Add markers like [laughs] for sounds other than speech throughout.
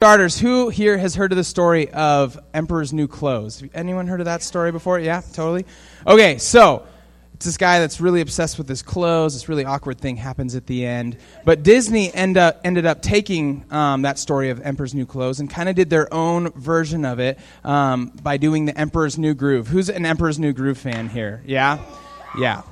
Starters, who here has heard of the story of Emperor's New Clothes? Anyone heard of that story before? Yeah, totally. Okay, so it's this guy that's really obsessed with his clothes. This really awkward thing happens at the end. But Disney end up, ended up taking um, that story of Emperor's New Clothes and kind of did their own version of it um, by doing the Emperor's New Groove. Who's an Emperor's New Groove fan here? Yeah? Yeah.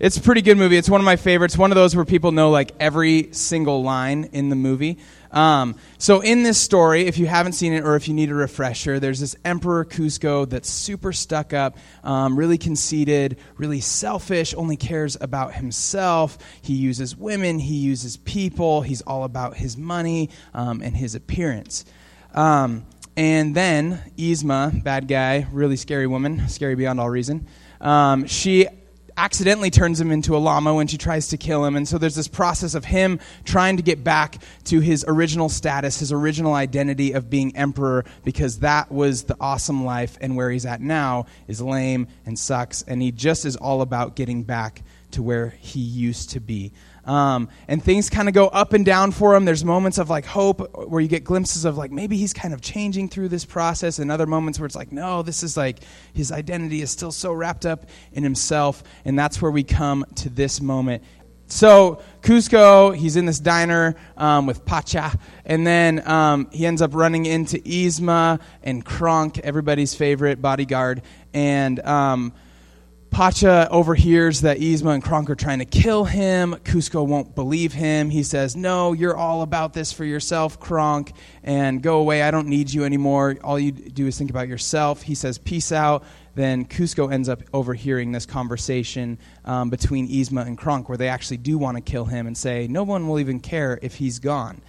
It's a pretty good movie. It's one of my favorites. One of those where people know like every single line in the movie. Um, so in this story, if you haven't seen it or if you need a refresher, there's this Emperor Kuzco that's super stuck up, um, really conceited, really selfish, only cares about himself. He uses women, he uses people, he's all about his money um, and his appearance. Um, and then Yzma, bad guy, really scary woman, scary beyond all reason. Um, she accidentally turns him into a llama when she tries to kill him. And so there's this process of him trying to get back to his original status, his original identity of being emperor, because that was the awesome life. And where he's at now is lame and sucks. And he just is all about getting back to where he used to be. Um, and things kind of go up and down for him. There's moments of like hope where you get glimpses of like maybe he's kind of changing through this process, and other moments where it's like, no, this is like his identity is still so wrapped up in himself. And that's where we come to this moment. So Kuzco, he's in this diner um, with Pacha, and then um, he ends up running into Yzma and Kronk, everybody's favorite bodyguard, and um, Pacha overhears that Yzma and Kronk are trying to kill him. Kuzco won't believe him. He says, No, you're all about this for yourself, Kronk, and go away. I don't need you anymore. All you do is think about yourself. He says, Peace out. Then Kuzco ends up overhearing this conversation um, between Yzma and Kronk, where they actually do want to kill him and say, No one will even care if he's gone.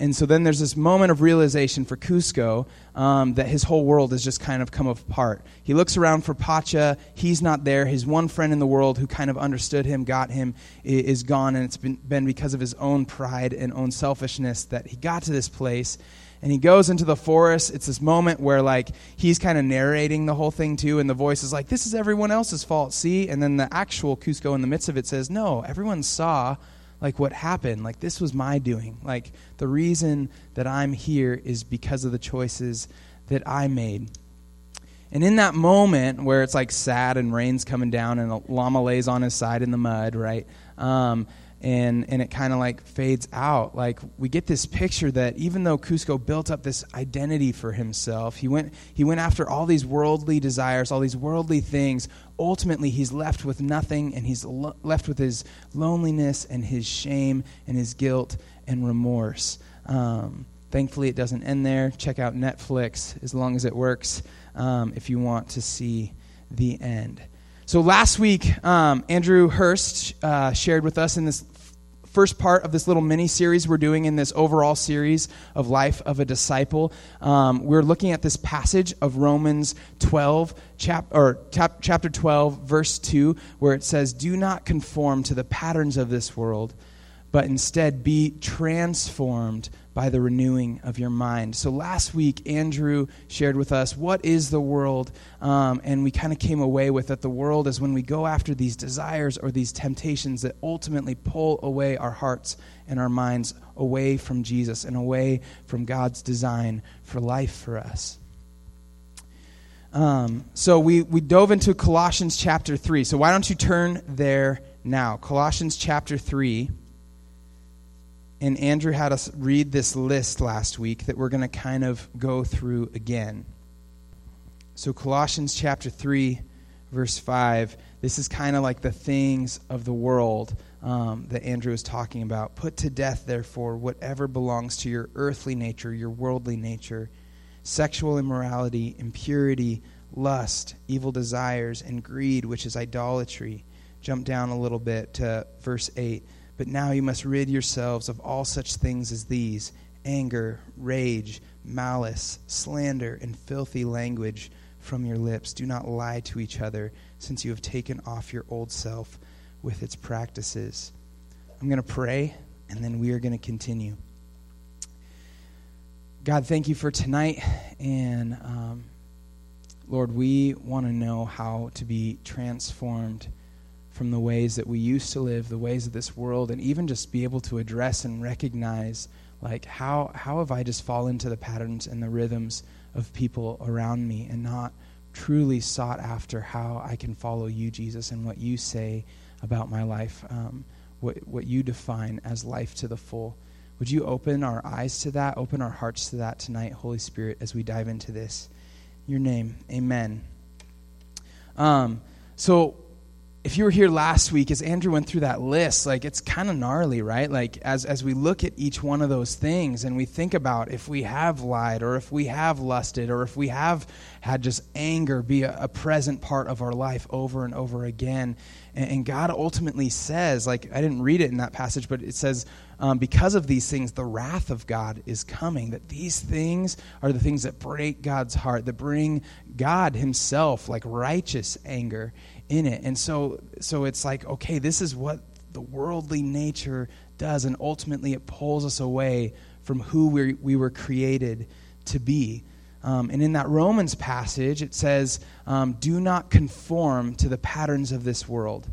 And so then there's this moment of realization for Kuzco um, that his whole world has just kind of come apart. He looks around for Pacha. He's not there. His one friend in the world who kind of understood him, got him, is gone. And it's been, been because of his own pride and own selfishness that he got to this place. And he goes into the forest. It's this moment where, like, he's kind of narrating the whole thing, too. And the voice is like, This is everyone else's fault, see? And then the actual Kuzco in the midst of it says, No, everyone saw like what happened like this was my doing. Like the reason that i'm here is because of the choices that i made. And in that moment where it's like sad and rain's coming down and a llama lays on his side in the mud right um, and and it kind of like fades out. Like we get this picture that even though Kuzco built up this identity for himself he went he went after all these worldly desires all these worldly things. Ultimately he's left with nothing and he's lo- left with his loneliness and his shame and his guilt and remorse. Um, thankfully it doesn't end there. Check out netflix as long as it works um, if you want to see the end. So last week, um, Andrew Hurst uh, shared with us in this first part of this little mini series we're doing in this overall series of Life of a Disciple. Um, we're looking at this passage of Romans 12, chap- or chap- chapter 12, verse 2, where it says, Do not conform to the patterns of this world, but instead be transformed by the renewing of your mind. So last week, Andrew shared with us what is the world, um, and we kind of came away with that the world is when we go after these desires or these temptations that ultimately pull away our hearts and our minds away from Jesus and away from God's design for life for us. Um, so we, we dove into Colossians chapter 3. So why don't you turn there now? Colossians chapter 3. And Andrew had us read this list last week that we're going to kind of go through again. So, Colossians chapter 3, verse 5, this is kind of like the things of the world um, that Andrew is talking about. Put to death, therefore, whatever belongs to your earthly nature, your worldly nature sexual immorality, impurity, lust, evil desires, and greed, which is idolatry. Jump down a little bit to verse 8. But now you must rid yourselves of all such things as these anger, rage, malice, slander, and filthy language from your lips. Do not lie to each other, since you have taken off your old self with its practices. I'm going to pray, and then we are going to continue. God, thank you for tonight. And um, Lord, we want to know how to be transformed from the ways that we used to live, the ways of this world, and even just be able to address and recognize Like, how, how have I just fallen into the patterns and the rhythms of people around me and not truly sought after how I can follow you, Jesus, and what you say about my life, um, what, what you define as life to the full? Would you open our eyes to that, open our hearts to that tonight, Holy Spirit, as we dive into this? Your name, amen. Um, so, if you were here last week as andrew went through that list like it's kind of gnarly right? Like as, as we look at each one of those things and we think about if we have lied or if we have lusted or if we have had just anger be a, a present part of our life over and over again. And, and, god ultimately says like i didn't read it in that passage but it says um, because of these things the wrath of god is coming that these things are the things that break god's heart that bring god himself like righteous anger in it. And so so it's like, okay, this is what the worldly nature does and ultimately it pulls us away from who we we were created to be. Um, and in that Romans passage, it says, um, Do not conform to the patterns of this world.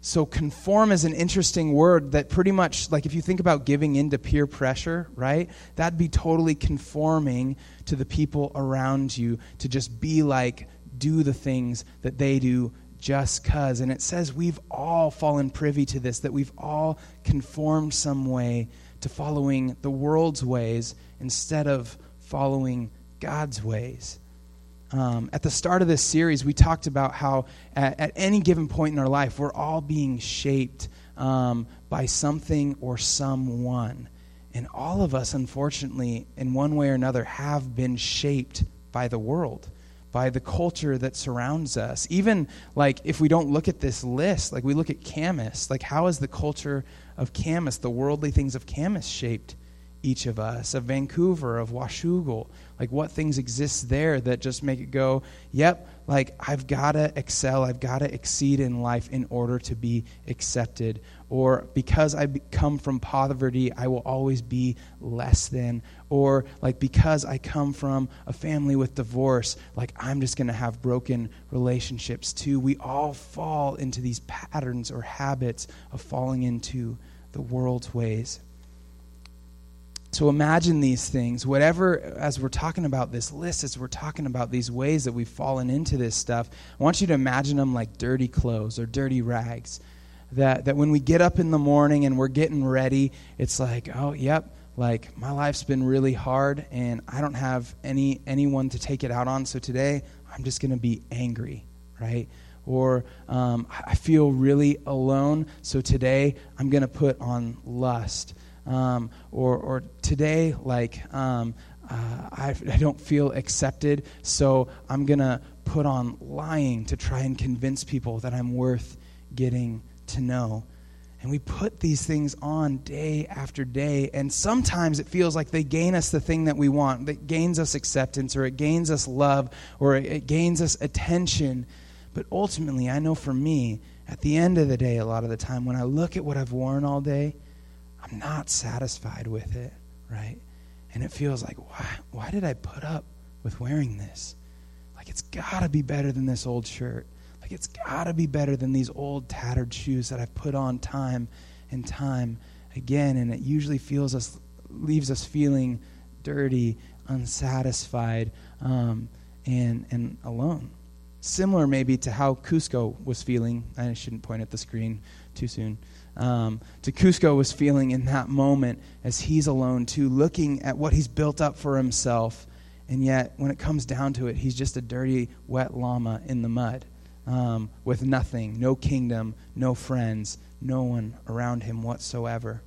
So, conform is an interesting word that pretty much, like if you think about giving in to peer pressure, right? That'd be totally conforming to the people around you to just be like, do the things that they do just cuz. And it says we've all fallen privy to this, that we've all conformed some way to following the world's ways instead of following God's ways. Um, at the start of this series, we talked about how at, at, any given point in our life, we're all being shaped um, by something or someone. And all of us, unfortunately, in one way or another, have been shaped by the world by the culture that surrounds us. Even like if we don't look at this list, like we look at Camas, like how is the culture of Camas, the worldly things of Camas shaped each of us, of Vancouver, of Washougal, like what things exist there that just make it go, yep, like I've got to excel, I've got to exceed in life in order to be accepted. Or because I come from poverty, I will always be less than. Or like because I come from a family with divorce, like I'm just going to have broken relationships too. We all fall into these patterns or habits of falling into the world's ways. So imagine these things, whatever, as we're talking about this list, as we're talking about these ways that we've fallen into this stuff, I want you to imagine them like dirty clothes or dirty rags. That, that when we get up in the morning and we're getting ready, it's like, oh, yep, like my life's been really hard and I don't have any anyone to take it out on. So today I'm just going to be angry, right? Or um, I feel really alone. So today I'm going to put on lust um, or, or today, like, um, uh, I, I don't feel accepted, so I'm going to put on lying to try and convince people that I'm worth getting to know. And we put these things on day after day, and sometimes it feels like they gain us the thing that we want, that gains us acceptance, or it gains us love, or it gains us attention. But ultimately, I know for me, at the end of the day, a lot of the time, when I look at what I've worn all day, I'm not satisfied with it, right? And it feels like, why, why did I put up with wearing this? Like, it's got to be better than this old shirt. Like, it's got to be better than these old tattered shoes that I've put on time and time again. And it usually feels us, leaves us feeling dirty, unsatisfied, um, and, and alone. Similar, maybe, to how Kuzco was feeling. I shouldn't point at the screen too soon um, was feeling in that moment as he's alone too, looking at what he's built up for himself. And yet, when it comes down to it, he's just a dirty, wet llama in the mud um, with nothing, no kingdom, no friends, no one around him whatsoever.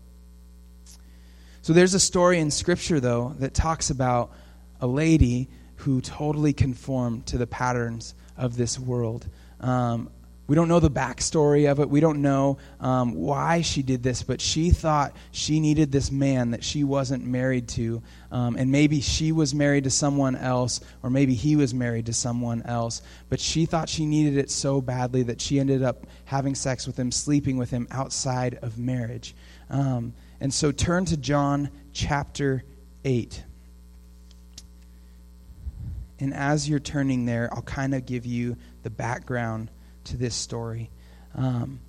So, there's a story in Scripture, though, that talks about a lady who totally conformed to the patterns of this world. Um, we don't know the backstory of it. We don't know um, why she did this, but she thought she needed this man that she wasn't married to. Um, and maybe she was married to someone else, or maybe he was married to someone else. But she thought she needed it so badly that she ended up having sex with him, sleeping with him outside of marriage. Um, and so turn to John chapter 8. And as you're turning there, I'll kind of give you the background to this story. Um,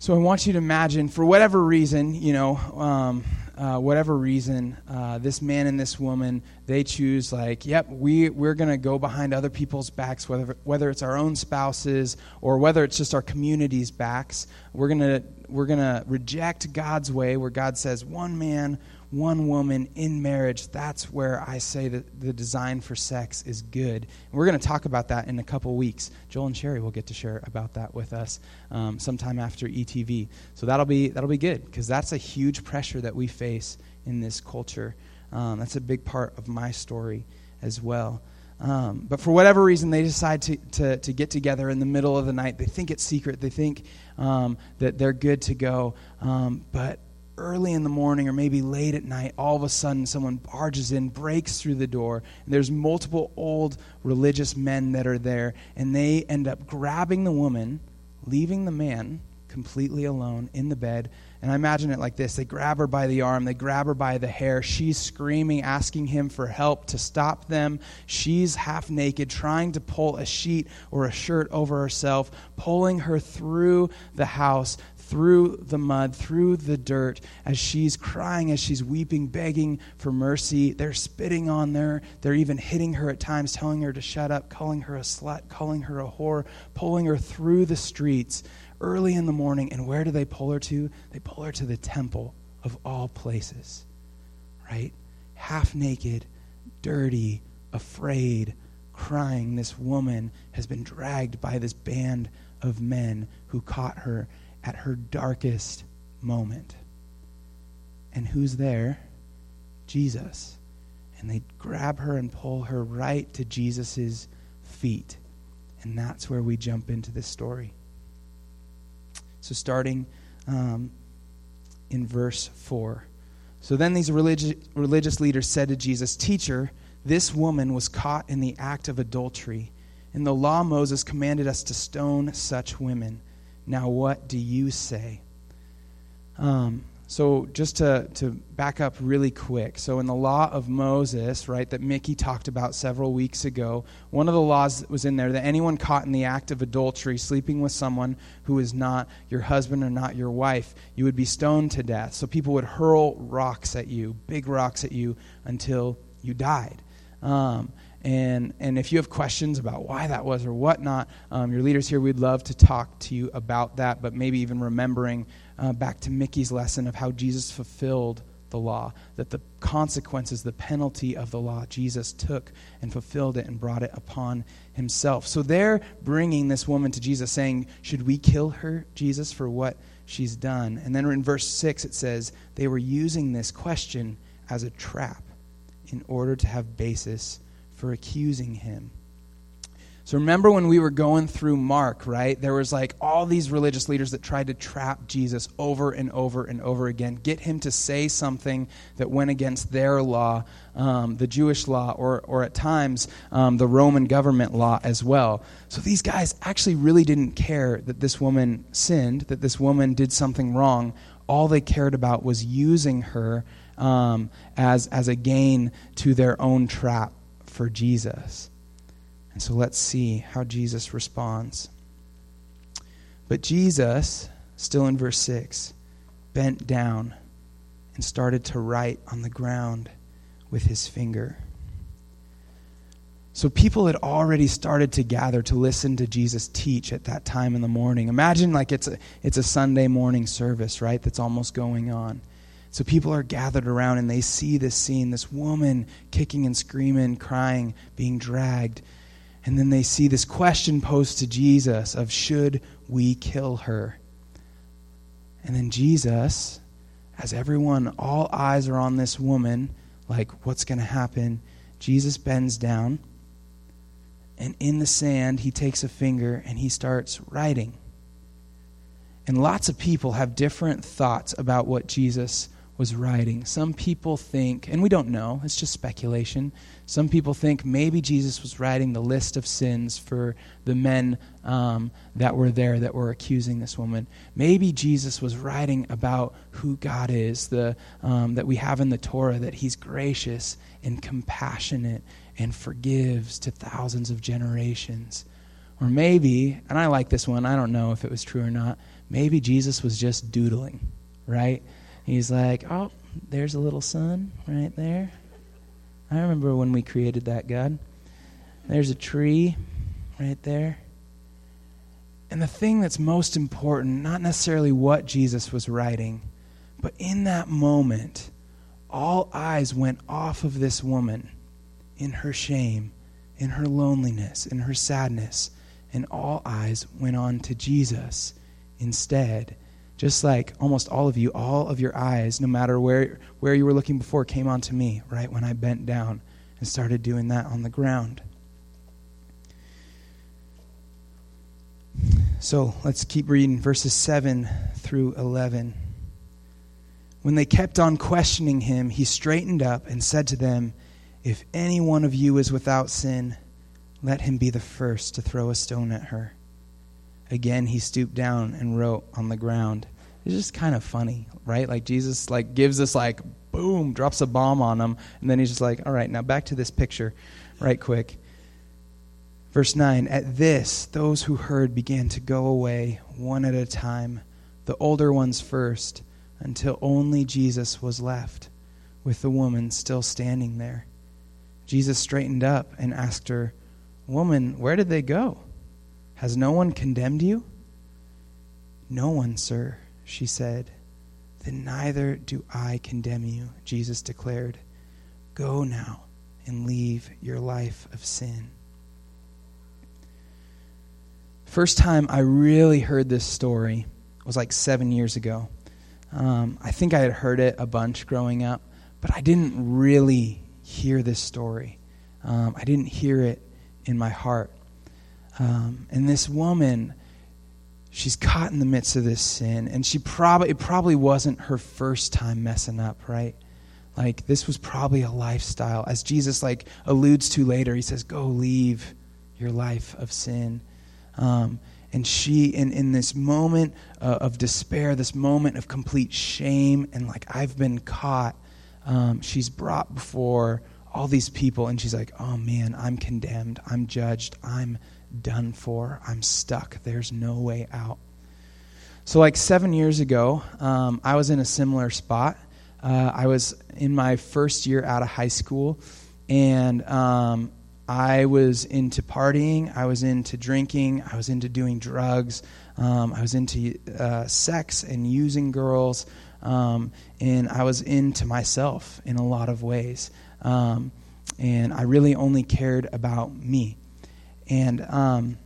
so I want you to imagine, for whatever reason, you know, um, uh, whatever reason, uh, this man and this woman, they choose, like, yep, we, we're going to go behind other people's backs, whether, whether it's our own spouses or whether it's just our community's backs. We're going to we're going to reject God's way, where God says, one man, one woman in marriage, that's where I say that the design for sex is good. And we're going to talk about that in a couple weeks. Joel and Sherry will get to share about that with us um, sometime after ETV. So that'll be that'll be good because that's a huge pressure that we face in this culture. Um, that's a big part of my story as well. Um, but for whatever reason, they decide to, to, to, get together in the middle of the night. They think it's secret. They think um, that they're good to go. Um, but early in the morning or maybe late at night, all of a sudden someone barges in, breaks through the door, and there's multiple old religious men that are there, and they end up grabbing the woman, leaving the man completely alone in the bed. And I imagine it like this they grab her by the arm, they grab her by the hair. She's screaming, asking him for help to stop them. She's half naked, trying to pull a sheet or a shirt over herself, pulling her through the house through the mud, through the dirt, as she's crying, as she's weeping, begging for mercy. They're spitting on her. They're even hitting her at times, telling her to shut up, calling her a slut, calling her a whore, pulling her through the streets early in the morning. And where do they pull her to? They pull her to the temple of all places, right? Half naked, dirty, afraid, crying. This woman has been dragged by this band of men who caught her at her darkest moment. And who's there? Jesus. And they grab her and pull her right to Jesus' feet. And that's where we jump into this story. So, starting um, in verse 4. So then these religious, religious leaders said to Jesus, Teacher, this woman was caught in the act of adultery. In the law, Moses commanded us to stone such women. Now, what do you say? Um, so, just to, to back up really quick. So, in the law of Moses, right, that Mickey talked about several weeks ago, one of the laws that was in there that anyone caught in the act of adultery, sleeping with someone who is not your husband or not your wife, you would be stoned to death. So, people would hurl rocks at you, big rocks at you, until you died. Um, and, and if you have questions about why that was or whatnot, um, your leaders here, we'd love to talk to you about that, but maybe even remembering uh, back to Mickey's lesson of how Jesus fulfilled the law, that the consequences, the penalty of the law, Jesus took and fulfilled it and brought it upon himself. So they're bringing this woman to Jesus, saying, Should we kill her, Jesus, for what she's done? And then in verse 6, it says, They were using this question as a trap in order to have basis for accusing him. So remember when we were going through Mark, right? There was like all these religious leaders that tried to trap Jesus over and over and over again, get him to say something that went against their law, um, the Jewish law, or, or at times um, the Roman government law as well. So these guys actually really didn't care that this woman sinned, that this woman did something wrong. All they cared about was using her um, as, as a gain to their own trap for Jesus. And so let's see how Jesus responds. But Jesus, still in verse 6, bent down and started to write on the ground with his finger. So people had already started to gather to listen to Jesus teach at that time in the morning. Imagine like it's a, it's a Sunday morning service, right? That's almost going on. So people are gathered around and they see this scene this woman kicking and screaming, crying, being dragged. And then they see this question posed to Jesus of should we kill her? And then Jesus, as everyone, all eyes are on this woman, like what's going to happen? Jesus bends down and in the sand he takes a finger and he starts writing. And lots of people have different thoughts about what Jesus was writing. Some people think, and we don't know, it's just speculation. Some people think maybe Jesus was writing the list of sins for the men um, that were there that were accusing this woman. Maybe Jesus was writing about who God is, the, um, that we have in the Torah, that He's gracious and compassionate and forgives to thousands of generations. Or maybe, and I like this one, I don't know if it was true or not, maybe Jesus was just doodling, right? He's like, oh, there's a little sun right there. I remember when we created that, God. There's a tree right there. And the thing that's most important, not necessarily what Jesus was writing, but in that moment, all eyes went off of this woman in her shame, in her loneliness, in her sadness, and all eyes went on to Jesus instead. Just like almost all of you, all of your eyes, no matter where, where you were looking before, came onto me right when I bent down and started doing that on the ground. So let's keep reading verses 7 through 11. When they kept on questioning him, he straightened up and said to them, If any one of you is without sin, let him be the first to throw a stone at her. Again, he stooped down and wrote on the ground. It's just kind of funny, right? Like Jesus like gives us like boom, drops a bomb on them, and then he's just like, "All right, now back to this picture, right quick." Verse 9 At this, those who heard began to go away one at a time, the older ones first, until only Jesus was left, with the woman still standing there. Jesus straightened up and asked her, Woman, where did they go? Has no one condemned you? No one, sir, she said. Then neither do I condemn you, Jesus declared. Go now and leave your life of sin. First time I really heard this story was like seven years ago. Um, I think I had heard it a bunch growing up, but I didn't really hear this story. Um, I didn't hear it in my heart. Um, and this woman, she's caught in the midst of this sin, and she probably it probably wasn't her first time messing up, right? Like this was probably a lifestyle. As Jesus like alludes to later, he says, "Go leave your life of sin." Um, and she, in, in this moment uh, of despair, this moment of complete shame, and like, I've been caught, um, she's brought before all these people, and she's like, oh man, I'm condemned, I'm judged, I'm done for, I'm stuck, there's no way out. So, like seven years ago, um, I was in a similar spot. Uh, I was in my first year out of high school, and um, I was into partying, I was into drinking, I was into doing drugs, um, I was into uh, sex and using girls, um, and I was into myself in a lot of ways. Um, and I really only cared about me. And um,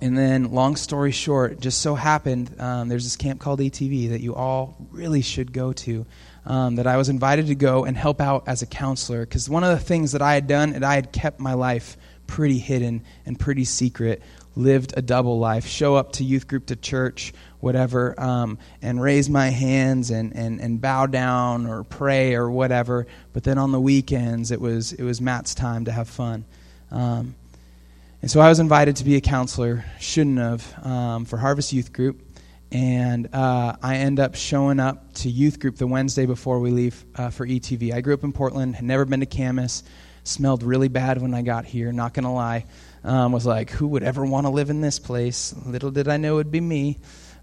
and then, long story short, just so happened um, there's this camp called ATV that you all really should go to um, that I was invited to go and help out as a counselor. Because one of the things that I had done, and I had kept my life pretty hidden and pretty secret, lived a double life, show up to youth group, to church, whatever, um, and raise my hands and, and, and bow down or pray or whatever. But then on the weekends, it was, it was Matt's time to have fun. Um, and so I was invited to be a counselor, shouldn't have, um, for Harvest Youth Group and uh, I end up showing up to youth group the Wednesday before we leave uh, for ETV. I grew up in Portland, had never been to Camas, smelled really bad when I got here, not going to lie. Um, was like, who would ever want to live in this place? Little did I know it would be me.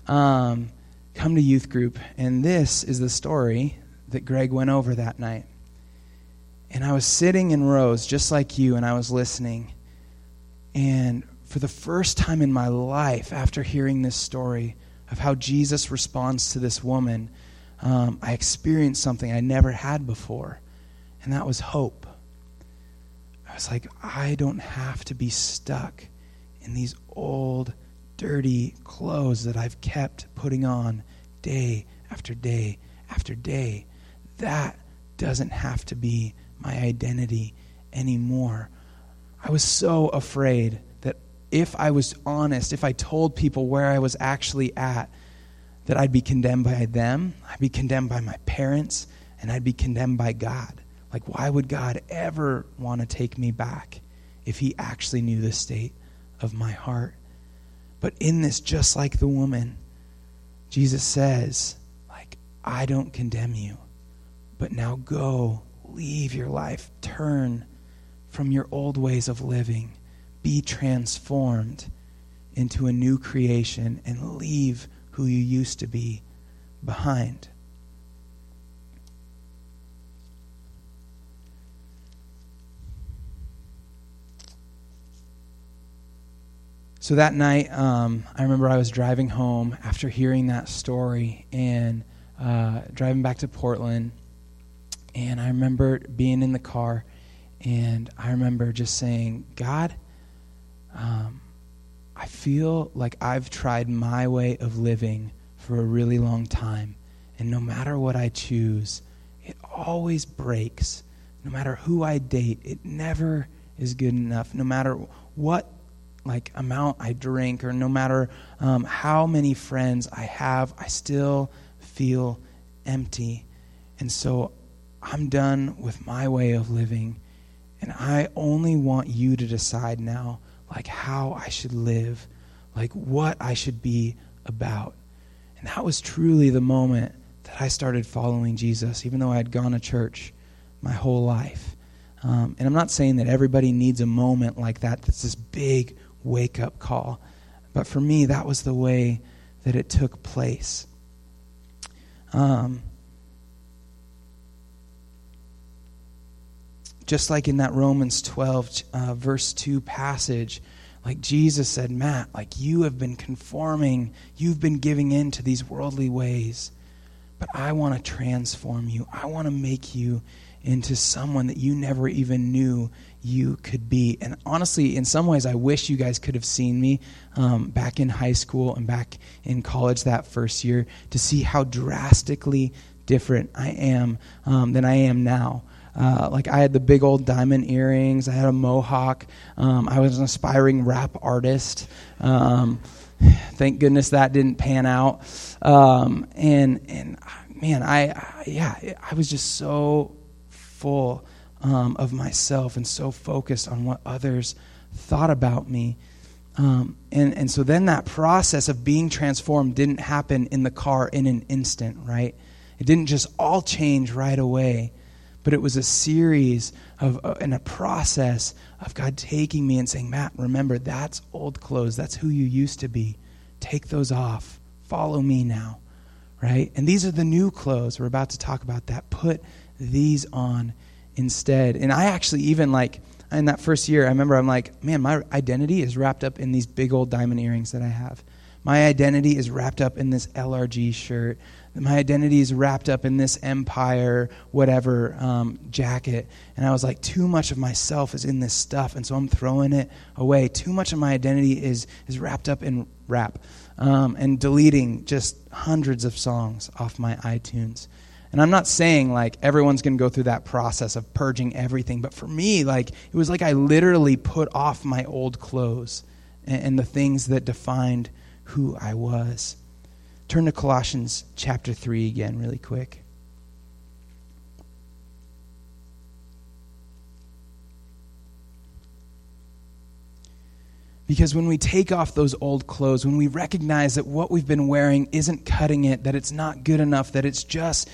Um, come to youth group, and this is the story that Greg went over that night. And I was sitting in rows just like you, and I was listening. And for the first time in my life, after hearing this story, of how Jesus responds to this woman, um, I experienced something I never had before, and that was hope. I was like, I don't have to be stuck in these old, dirty clothes that I've kept putting on day after day after day. That doesn't have to be my identity anymore. I was so afraid that if I was honest, if I told people where I was actually at, that I'd be condemned by them, I'd be condemned by my parents, and I'd be condemned by God. Like, why would God ever want to take me back if He actually knew the state of my heart? But in this, just like the woman, Jesus says, like, I don't condemn you, but now go, leave your life, turn from your old ways of living. Be transformed into a new creation and leave who you used to be behind. So that night, um, I remember I was driving home after hearing that story and uh, driving back to Portland. And I remember being in the car and I remember just saying, God, um, I feel like I've tried my way of living for a really long time. And no matter what I choose, it always breaks. No matter who I date, it never is good enough. No matter what like amount I drink or no matter um, how many friends I have, I still feel empty. And so I'm done with my way of living. And I only want you to decide now, like, how I should live, like, what I should be about. And that was truly the moment that I started following Jesus, even though I had gone to church my whole life. Um, and I'm not saying that everybody needs a moment like that that's this big wake up call. But for me, that was the way that it took place. Um, just like in that Romans 12, uh, verse 2 passage, like Jesus said, Matt, like you have been conforming, you've been giving in to these worldly ways, but I want to transform you. I want to make you into someone that you never even knew you could be. And honestly, in some ways, I wish you guys could have seen me um, back in high school and back in college that first year to see how drastically different I am um, than I am now. Uh, like I had the big old diamond earrings. I had a mohawk. Um, I was an aspiring rap artist. Um, [sighs] thank goodness that didn't pan out. Um, and and man, I, I, yeah, I was just so full um, of myself and so focused on what others thought about me. Um, and, and so then that process of being transformed didn't happen in the car in an instant, right? It didn't just all change right away but it was a series of uh, and a process of God taking me and saying, Matt, remember that's old clothes. That's who you used to be. Take those off. Follow me now, right? And these are the new clothes. We're about to talk about that. Put these on instead. And I actually even like in that first year, I remember I'm like, man, my identity is wrapped up in these big old diamond earrings that I have. My identity is wrapped up in this LRG shirt my identity is wrapped up in this empire, whatever um, jacket. And I was like, too much of myself is in this stuff, and so I'm throwing it away. Too much of my identity is is wrapped up in rap, um, and deleting just hundreds of songs off my iTunes. And I'm not saying like everyone's going to go through that process of purging everything, but for me, like it was like I literally put off my old clothes and, and the things that defined who I was. Turn to Colossians chapter 3 again, really quick. Because when we take off those old clothes, when we recognize that what we've been wearing isn't cutting it, that it's not good enough, that it's just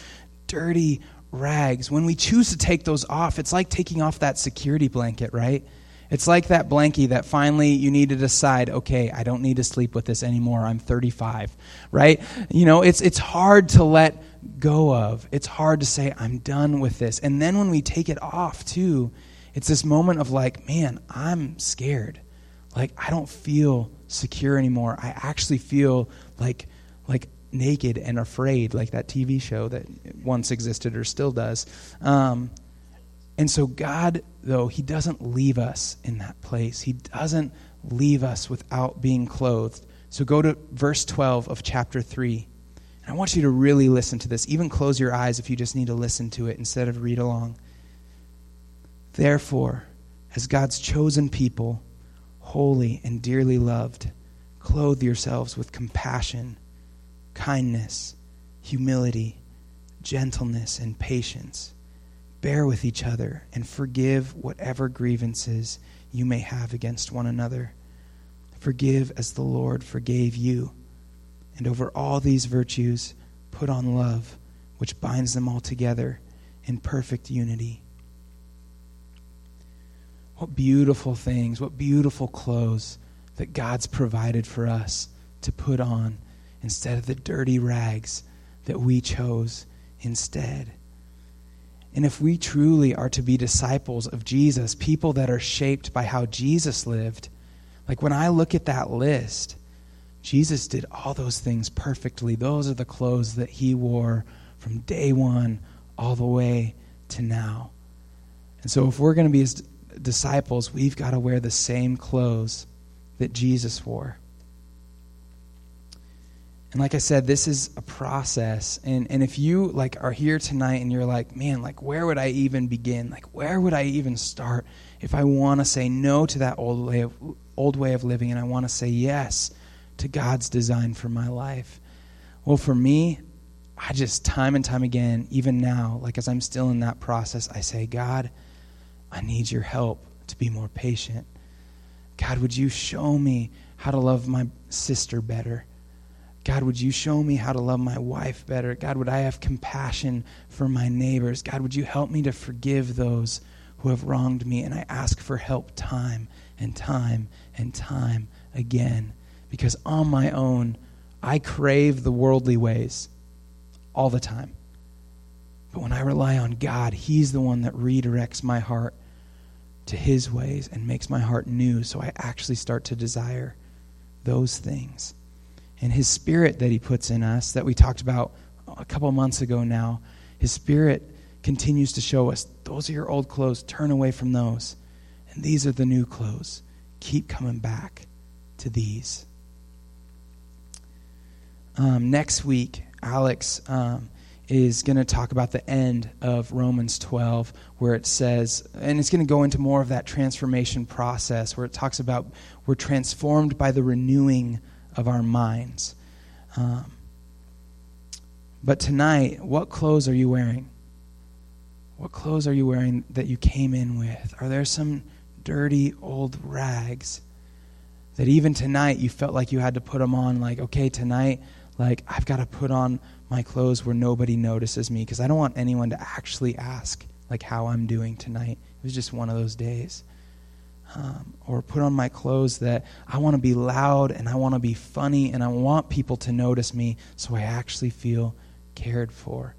dirty rags, when we choose to take those off, it's like taking off that security blanket, right? It's like that blankie that finally you need to decide, okay, I don't need to sleep with this anymore. I'm 35, right? You know, it's, it's hard to let go of. It's hard to say, I'm done with this. And then when we take it off, too, it's this moment of like, man, I'm scared. Like, I don't feel secure anymore. I actually feel like, like, naked and afraid, like that TV show that once existed or still does. Um, and so, God, though, He doesn't leave us in that place. He doesn't leave us without being clothed. So, go to verse 12 of chapter 3. And I want you to really listen to this. Even close your eyes if you just need to listen to it instead of read along. Therefore, as God's chosen people, holy and dearly loved, clothe yourselves with compassion, kindness, humility, gentleness, and patience Bear with each other and forgive whatever grievances you may have against one another. Forgive as the Lord forgave you. And over all these virtues, put on love, which binds them all together in perfect unity. What beautiful things, what beautiful clothes that God's provided for us to put on instead of the dirty rags that we chose instead. And if we truly are to be disciples of Jesus, people that are shaped by how Jesus lived, Like when I look at that list, Jesus did all those things perfectly. Those are the clothes that he wore from day one all the way to now. And so, if we're going to be his disciples, we've got to wear the same clothes that Jesus wore. And like I said, this is a process. And, and if you like are here tonight and you're like, man, like where would I even begin? Like where would I even start if I want to say no to that old way of old way of living and I want to say yes to God's design for my life? Well, for me, I just time and time again, even now, like as I'm still in that process, I say, God, I need your help to be more patient. God, would you show me how to love my sister better? God, would you show me how to love my wife better? God, would I have compassion for my neighbors? God, would you help me to forgive those who have wronged me? And I ask for help time and time and time again. Because on my own, I crave the worldly ways all the time. But when I rely on God, He's the one that redirects my heart to His ways and makes my heart new so I actually start to desire those things and his spirit that he puts in us that we talked about a couple months ago now his spirit continues to show us those are your old clothes. Turn away from those. And these are the new clothes. Keep coming back to these. Um, next week alex um, is going to talk about the end of romans 12 where it says and it's going to go into more of that transformation process where it talks about we're transformed by the renewing of our minds. Um, but tonight, what clothes are you wearing? What clothes are you wearing that you came in with? Are there some dirty old rags that even tonight you felt like you had to put them on? Like, okay, tonight, like, I've got to put on my clothes where nobody notices me because I don't want anyone to actually ask, like, how I'm doing tonight. It was just one of those days um, or put on my clothes that I want to be loud and I want to be funny and I want people to notice me so I actually feel cared for.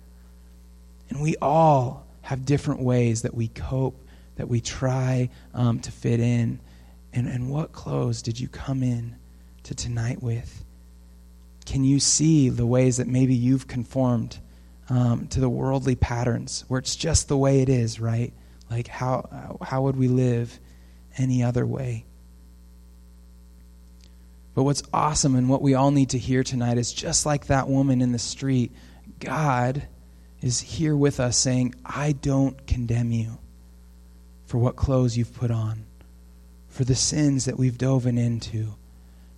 And we all have different ways that we cope, that we try um, to fit in. And, and what clothes did you come in to tonight with? Can you see the ways that maybe you've conformed um, to the worldly patterns where it's just the way it is, right? Like, how, how would we live any other way. But what's awesome and what we all need to hear tonight is just like that woman in the street, God is here with us saying, I don't condemn you for what clothes you've put on, for the sins that we've dove into.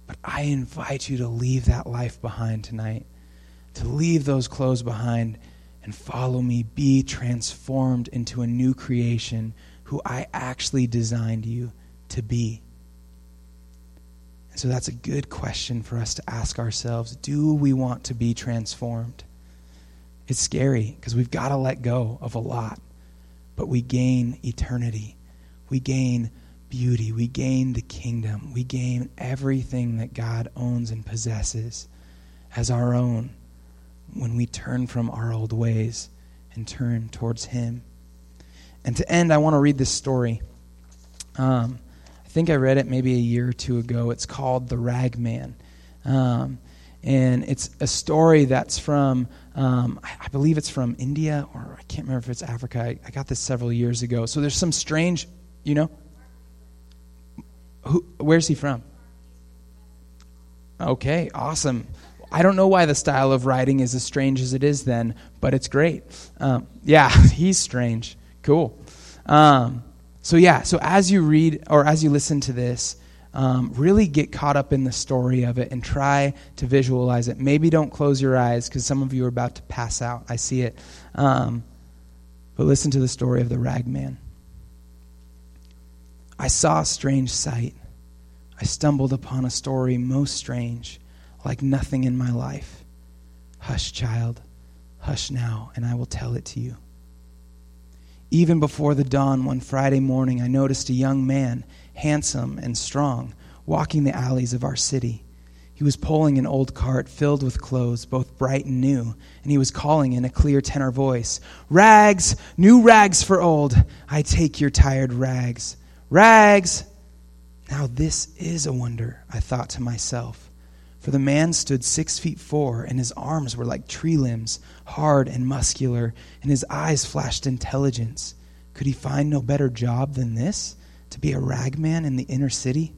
But I invite you to leave that life behind tonight, to leave those clothes behind and follow me. Be transformed into a new creation who I actually designed you to be. And so that's a good question for us to ask ourselves. Do we want to be transformed? It's scary because we've got to let go of a lot, but we gain eternity. We gain beauty. We gain the kingdom. We gain everything that God owns and possesses as our own when we turn from our old ways and turn towards Him. And to end, I want to read this story. Um, I think I read it maybe a year or two ago. It's called The Rag Man. Um, and it's a story that's from, um, I, I, believe it's from India, or I can't remember if it's Africa. I, I got this several years ago. So there's some strange, you know? Who, where's he from? Okay, awesome. I don't know why the style of writing is as strange as it is then, but it's great. Um, yeah, [laughs] he's strange. Cool. Um, so, yeah, so as you read or as you listen to this, um, really get caught up in the story of it and try to visualize it. Maybe don't close your eyes because some of you are about to pass out. I see it. Um, but listen to the story of the ragman. I saw a strange sight. I stumbled upon a story most strange, like nothing in my life. Hush, child, hush now, and I will tell it to you. Even before the dawn one Friday morning, I noticed a young man, handsome and strong, walking the alleys of our city. He was pulling an old cart filled with clothes, both bright and new, and he was calling in a clear tenor voice Rags, new rags for old. I take your tired rags. Rags! Now this is a wonder, I thought to myself. For the man stood six feet four, and his arms were like tree limbs, hard and muscular, and his eyes flashed intelligence. Could he find no better job than this, to be a ragman in the inner city?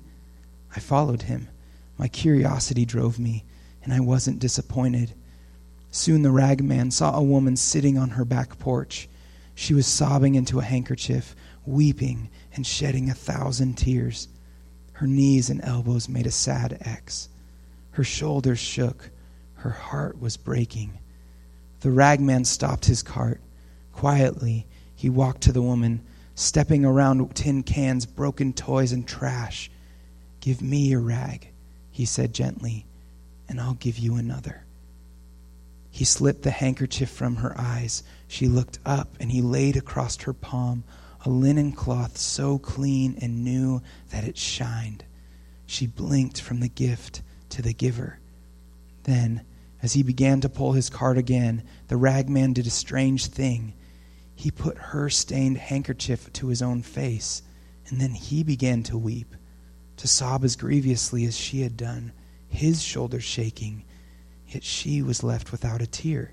I followed him. My curiosity drove me, and I wasn't disappointed. Soon the ragman saw a woman sitting on her back porch. She was sobbing into a handkerchief, weeping and shedding a thousand tears. Her knees and elbows made a sad X. Her shoulders shook. Her heart was breaking. The ragman stopped his cart. Quietly, he walked to the woman, stepping around tin cans, broken toys, and trash. Give me your rag, he said gently, and I'll give you another. He slipped the handkerchief from her eyes. She looked up, and he laid across her palm a linen cloth so clean and new that it shined. She blinked from the gift to the giver. Then, as he began to pull his cart again, the ragman did a strange thing. He put her stained handkerchief to his own face, and then he began to weep, to sob as grievously as she had done, his shoulders shaking Yet she was left without a tear.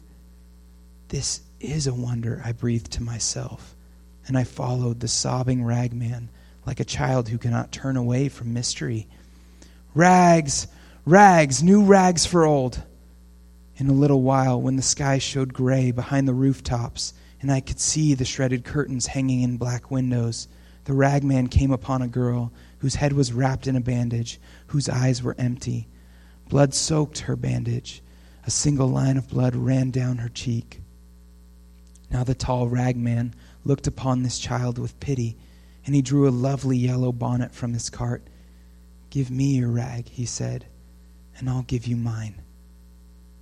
This is a wonder, I breathed to myself, and I followed the sobbing ragman like a child who cannot turn away from mystery. Rags, rags, new rags for old. In a little while, when the sky showed gray behind the rooftops, and I could see the shredded curtains hanging in black windows, the ragman came upon a girl whose head was wrapped in a bandage, whose eyes were empty. Blood soaked her bandage. A single line of blood ran down her cheek. Now the tall ragman looked upon this child with pity, and he drew a lovely yellow bonnet from his cart. Give me your rag, he said, and I'll give you mine.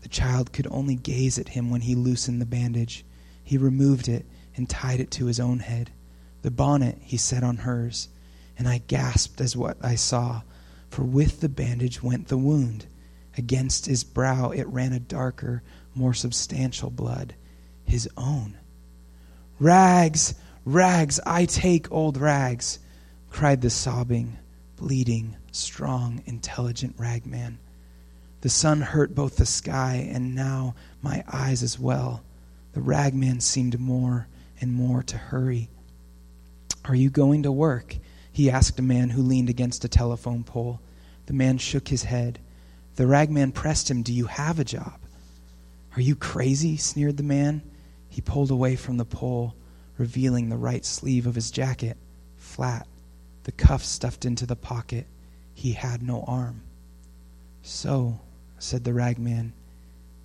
The child could only gaze at him when he loosened the bandage. He removed it and tied it to his own head. The bonnet he set on hers, and I gasped as what I saw, for with the bandage went the wound. Against his brow it ran a darker, more substantial blood, his own. Rags, rags, I take old rags, cried the sobbing, bleeding, strong, intelligent ragman. The sun hurt both the sky and now my eyes as well. The ragman seemed more and more to hurry. Are you going to work? he asked a man who leaned against a telephone pole. The man shook his head. The ragman pressed him, Do you have a job? Are you crazy? sneered the man. He pulled away from the pole, revealing the right sleeve of his jacket, flat, the cuff stuffed into the pocket. He had no arm. So, said the ragman,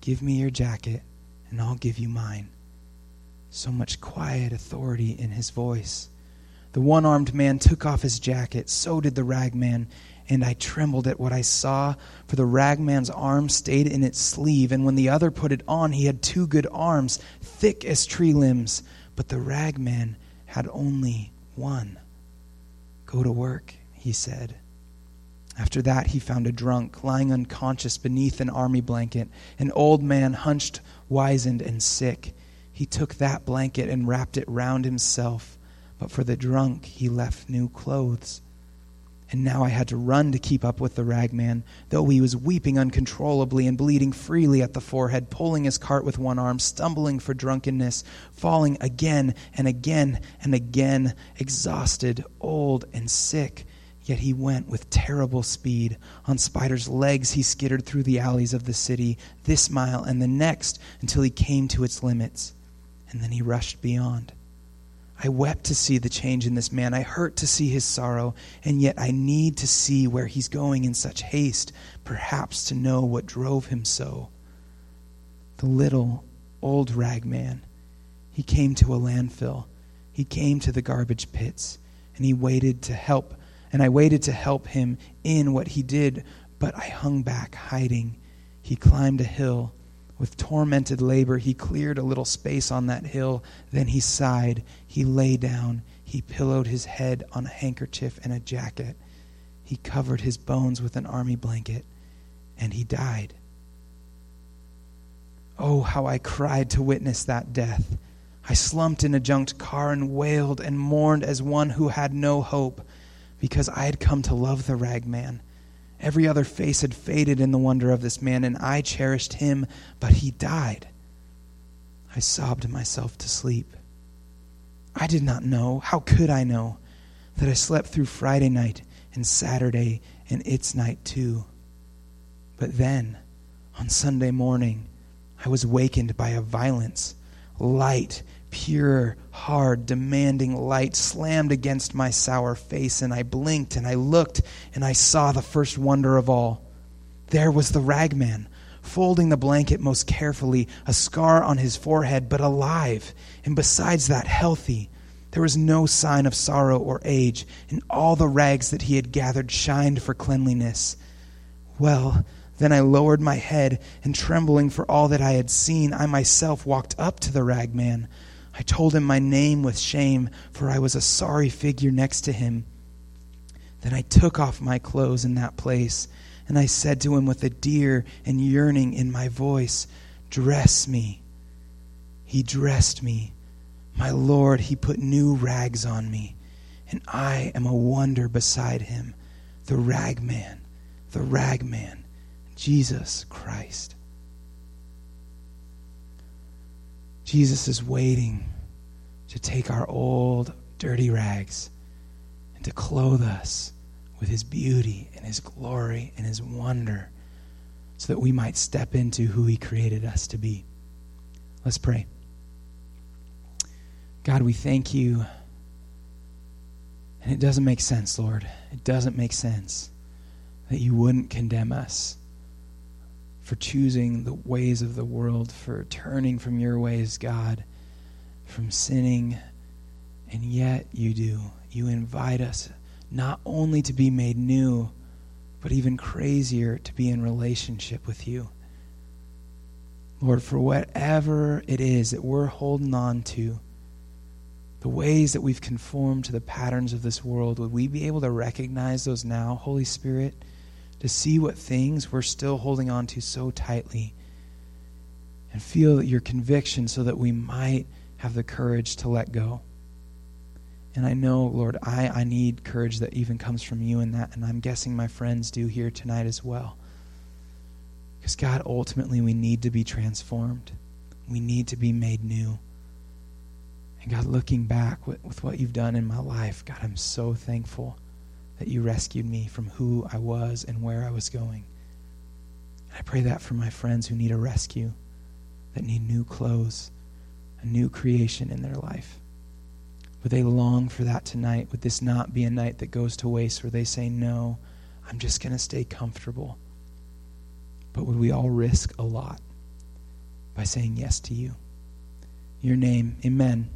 give me your jacket, and I'll give you mine. So much quiet authority in his voice. The one armed man took off his jacket, so did the ragman, and I trembled at what I saw, for the ragman's arm stayed in its sleeve, and when the other put it on, he had two good arms, thick as tree limbs, but the ragman had only one. Go to work, he said. After that, he found a drunk lying unconscious beneath an army blanket, an old man hunched, wizened, and sick. He took that blanket and wrapped it round himself, but for the drunk, he left new clothes. And now I had to run to keep up with the ragman, though he was weeping uncontrollably and bleeding freely at the forehead, pulling his cart with one arm, stumbling for drunkenness, falling again and again and again, exhausted, old, and sick. Yet he went with terrible speed. On Spider's legs, he skittered through the alleys of the city, this mile and the next, until he came to its limits. And then he rushed beyond. I wept to see the change in this man. I hurt to see his sorrow, and yet I need to see where he's going in such haste, perhaps to know what drove him so. The little old rag man, he came to a landfill. He came to the garbage pits, and he waited to help, and I waited to help him in what he did, but I hung back, hiding. He climbed a hill with tormented labor, he cleared a little space on that hill. Then he sighed. He lay down. He pillowed his head on a handkerchief and a jacket. He covered his bones with an army blanket. And he died. Oh, how I cried to witness that death. I slumped in a junked car and wailed and mourned as one who had no hope. Because I had come to love the ragman. Every other face had faded in the wonder of this man, and I cherished him, but he died. I sobbed myself to sleep. I did not know, how could I know, that I slept through Friday night and Saturday and its night too. But then, on Sunday morning, I was wakened by a violence. Light, pure, hard, demanding light slammed against my sour face, and I blinked and I looked and I saw the first wonder of all. There was the ragman, folding the blanket most carefully, a scar on his forehead, but alive, and besides that, healthy. There was no sign of sorrow or age, and all the rags that he had gathered shined for cleanliness. Well, then I lowered my head, and trembling for all that I had seen, I myself walked up to the ragman. I told him my name with shame, for I was a sorry figure next to him. Then I took off my clothes in that place, and I said to him with a dear and yearning in my voice, Dress me. He dressed me. My Lord, he put new rags on me, and I am a wonder beside him, the ragman, the ragman, Jesus Christ. Jesus is waiting to take our old, dirty rags and to clothe us with his beauty and his glory and his wonder so that we might step into who he created us to be. Let's pray. God, we thank you. And it doesn't make sense, Lord. It doesn't make sense that you wouldn't condemn us for choosing the ways of the world, for turning from your ways, God, from sinning. And yet you do. You invite us not only to be made new, but even crazier to be in relationship with you. Lord, for whatever it is that we're holding on to, the ways that we've conformed to the patterns of this world, would we be able to recognize those now, Holy Spirit? To see what things we're still holding on to so tightly and feel your conviction so that we might have the courage to let go. And I know, Lord, I, I need courage that even comes from you in that, and I'm guessing my friends do here tonight as well. Because, God, ultimately, we need to be transformed. We need to be made new. And, God, looking back with, with what you've done in my life, God, I'm so thankful that you rescued me from who I was and where I was going. I pray that for my friends who need a rescue, that need new clothes, a new creation in their life. Would they long for that tonight? Would this not be a night that goes to waste where they say, No, I'm just going to stay comfortable? But would we all risk a lot by saying yes to you? Your name, amen.